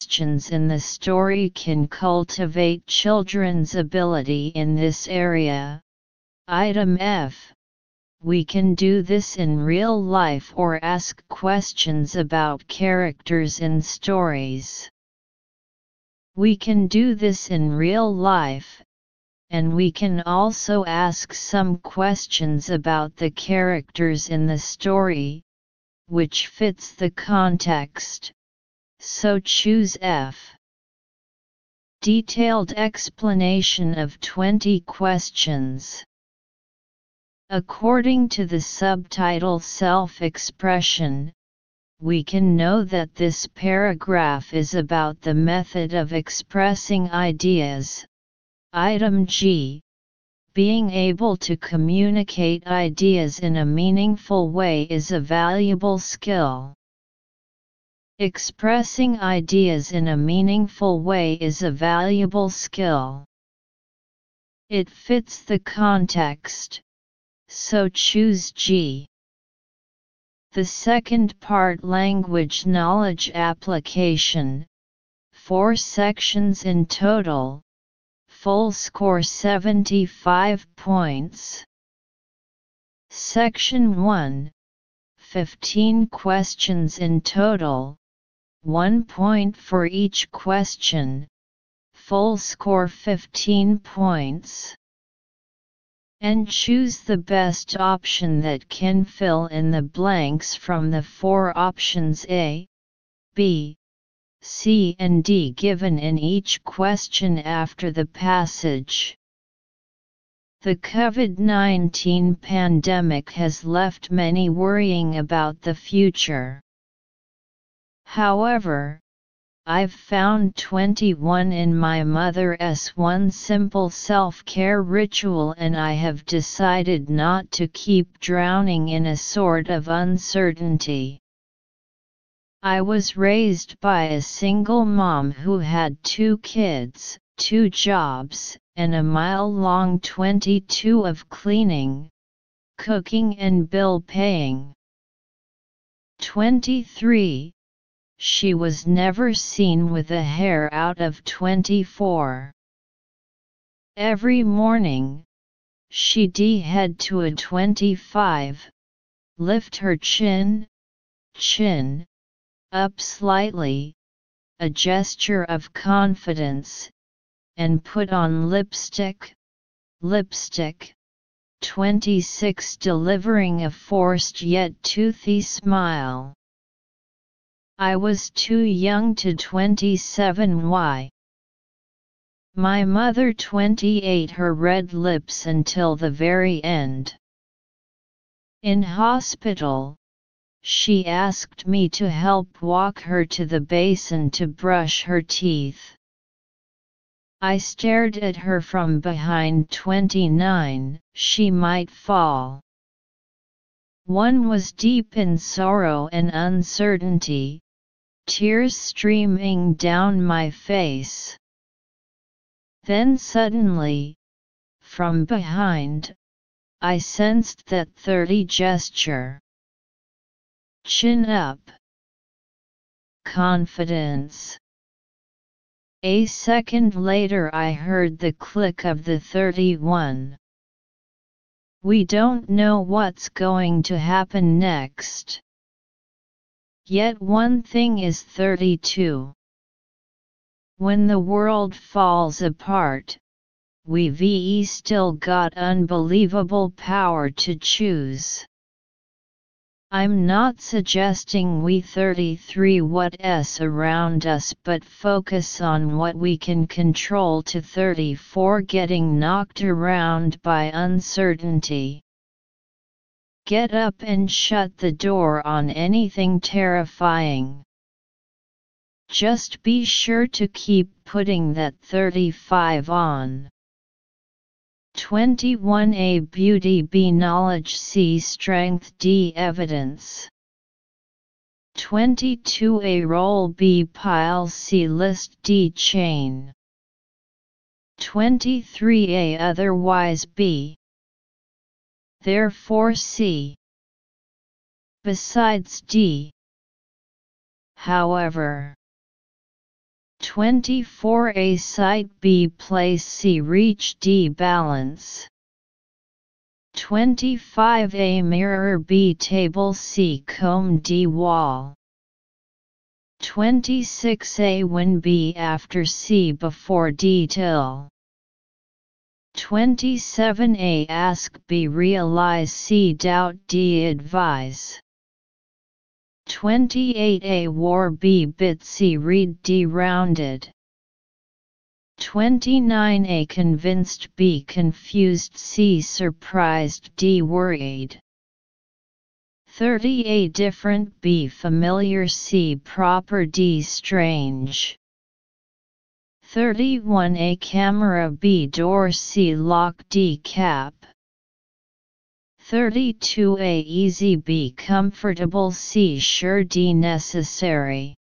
Questions in the story can cultivate children's ability in this area. Item F. We can do this in real life or ask questions about characters in stories. We can do this in real life, and we can also ask some questions about the characters in the story, which fits the context, so choose F. Detailed explanation of 20 questions. According to the subtitle Self-Expression, we can know that this paragraph is about the method of expressing ideas. Item G. Being able to communicate ideas in a meaningful way is a valuable skill. Expressing ideas in a meaningful way is a valuable skill. It fits the context so choose G. The second part Language Knowledge Application, 4 sections in total, full score 75 points. Section 1, 15 questions in total, 1 point for each question, full score 15 points and choose the best option that can fill in the blanks from the four options A, B, C and D given in each question after the passage. The COVID-19 pandemic has left many worrying about the future. However, I've found 21 in my mother's one simple self-care ritual and I have decided not to keep drowning in a sort of uncertainty. I was raised by a single mom who had two kids, two jobs, and a mile-long 22 of cleaning, cooking and bill paying. 23 she was never seen with a hair out of 24. Every morning, she'd head to a 25, lift her chin, chin, up slightly, a gesture of confidence, and put on lipstick, lipstick, 26 delivering a forced yet toothy smile. I was too young to 27 why. My mother 28 her red lips until the very end. In hospital, she asked me to help walk her to the basin to brush her teeth. I stared at her from behind 29, she might fall. One was deep in sorrow and uncertainty, tears streaming down my face. Then suddenly, from behind, I sensed that 30 gesture. Chin up. Confidence. A second later I heard the click of the 31. We don't know what's going to happen next. Yet one thing is 32. When the world falls apart, we still got unbelievable power to choose. I'm not suggesting we 33 what's around us but focus on what we can control to 34 getting knocked around by uncertainty. Get up and shut the door on anything terrifying. Just be sure to keep putting that 35 on. 21a Beauty B Knowledge C Strength D Evidence 22a Roll B Pile C List D Chain 23a Otherwise B Therefore C. Besides D. However 24A Site B Place C Reach D Balance. 25A Mirror B Table C Comb D Wall. 26A Win B After C Before D Till 27A Ask B Realize C Doubt D Advise. 28A War B Bit C Read D Rounded. 29A Convinced B Confused C Surprised D Worried. 30A Different B Familiar C Proper D Strange 31A Camera B Door C Lock D Cap. 32a Easy B Comfortable C Sure D Necessary.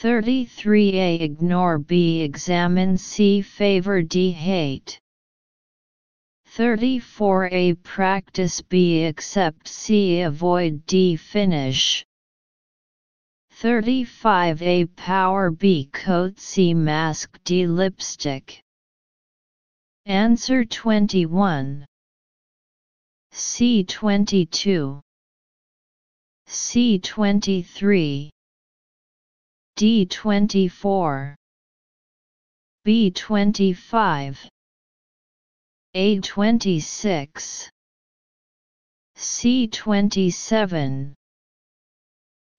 33a Ignore B Examine C Favor D Hate. 34a Practice B Accept C Avoid D Finish 35a Power B Coat C Mask D Lipstick. Answer 21 C22 C23 D24 B25 A26 C27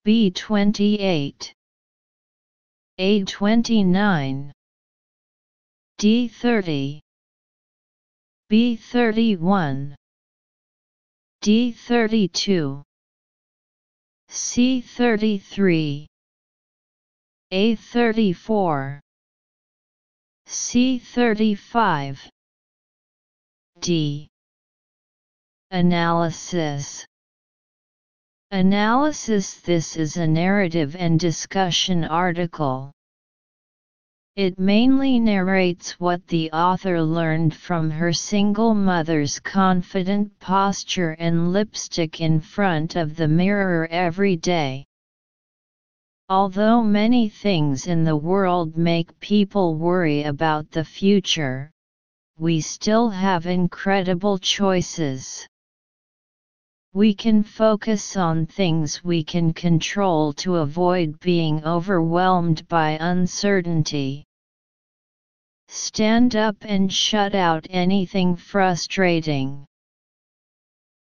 B28 A29 D30 B31 D32 C33 A34 C35 D. Analysis Analysis This is a narrative and discussion article. It mainly narrates what the author learned from her single mother's confident posture and lipstick in front of the mirror every day. Although many things in the world make people worry about the future, we still have incredible choices. We can focus on things we can control to avoid being overwhelmed by uncertainty. Stand up and shut out anything frustrating.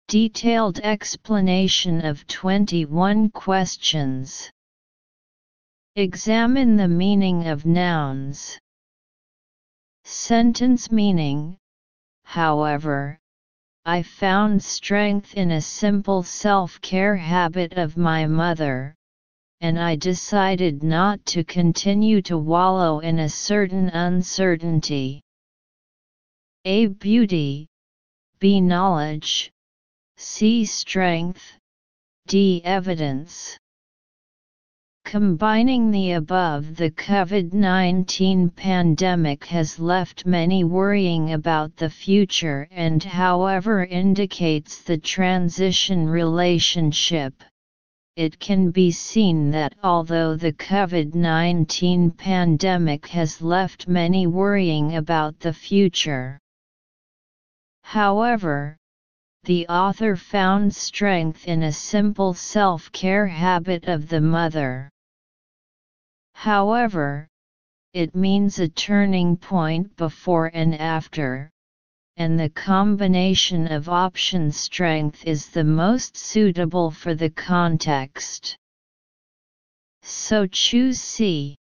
Detailed explanation of 21 questions. Examine the meaning of nouns. Sentence meaning, however, I found strength in a simple self care habit of my mother, and I decided not to continue to wallow in a certain uncertainty. A. Beauty, B. Knowledge, C. Strength, D. Evidence. Combining the above the COVID-19 pandemic has left many worrying about the future and however indicates the transition relationship it can be seen that although the COVID 19 pandemic has left many worrying about the future, however, the author found strength in a simple self care habit of the mother. However, it means a turning point before and after, and the combination of option strength is the most suitable for the context. So choose C.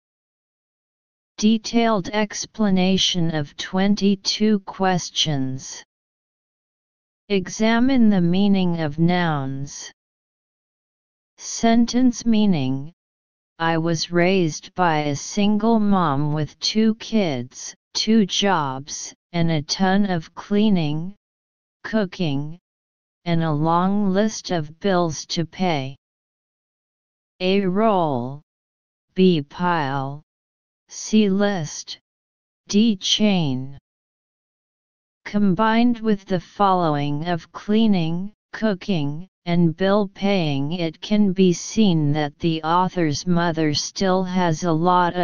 Detailed explanation of 22 questions. Examine the meaning of nouns. Sentence meaning I was raised by a single mom with two kids, two jobs, and a ton of cleaning, cooking, and a long list of bills to pay. A roll, B pile, C list, D chain. Combined with the following of cleaning, cooking, and bill paying it can be seen that the author's mother still has a lot of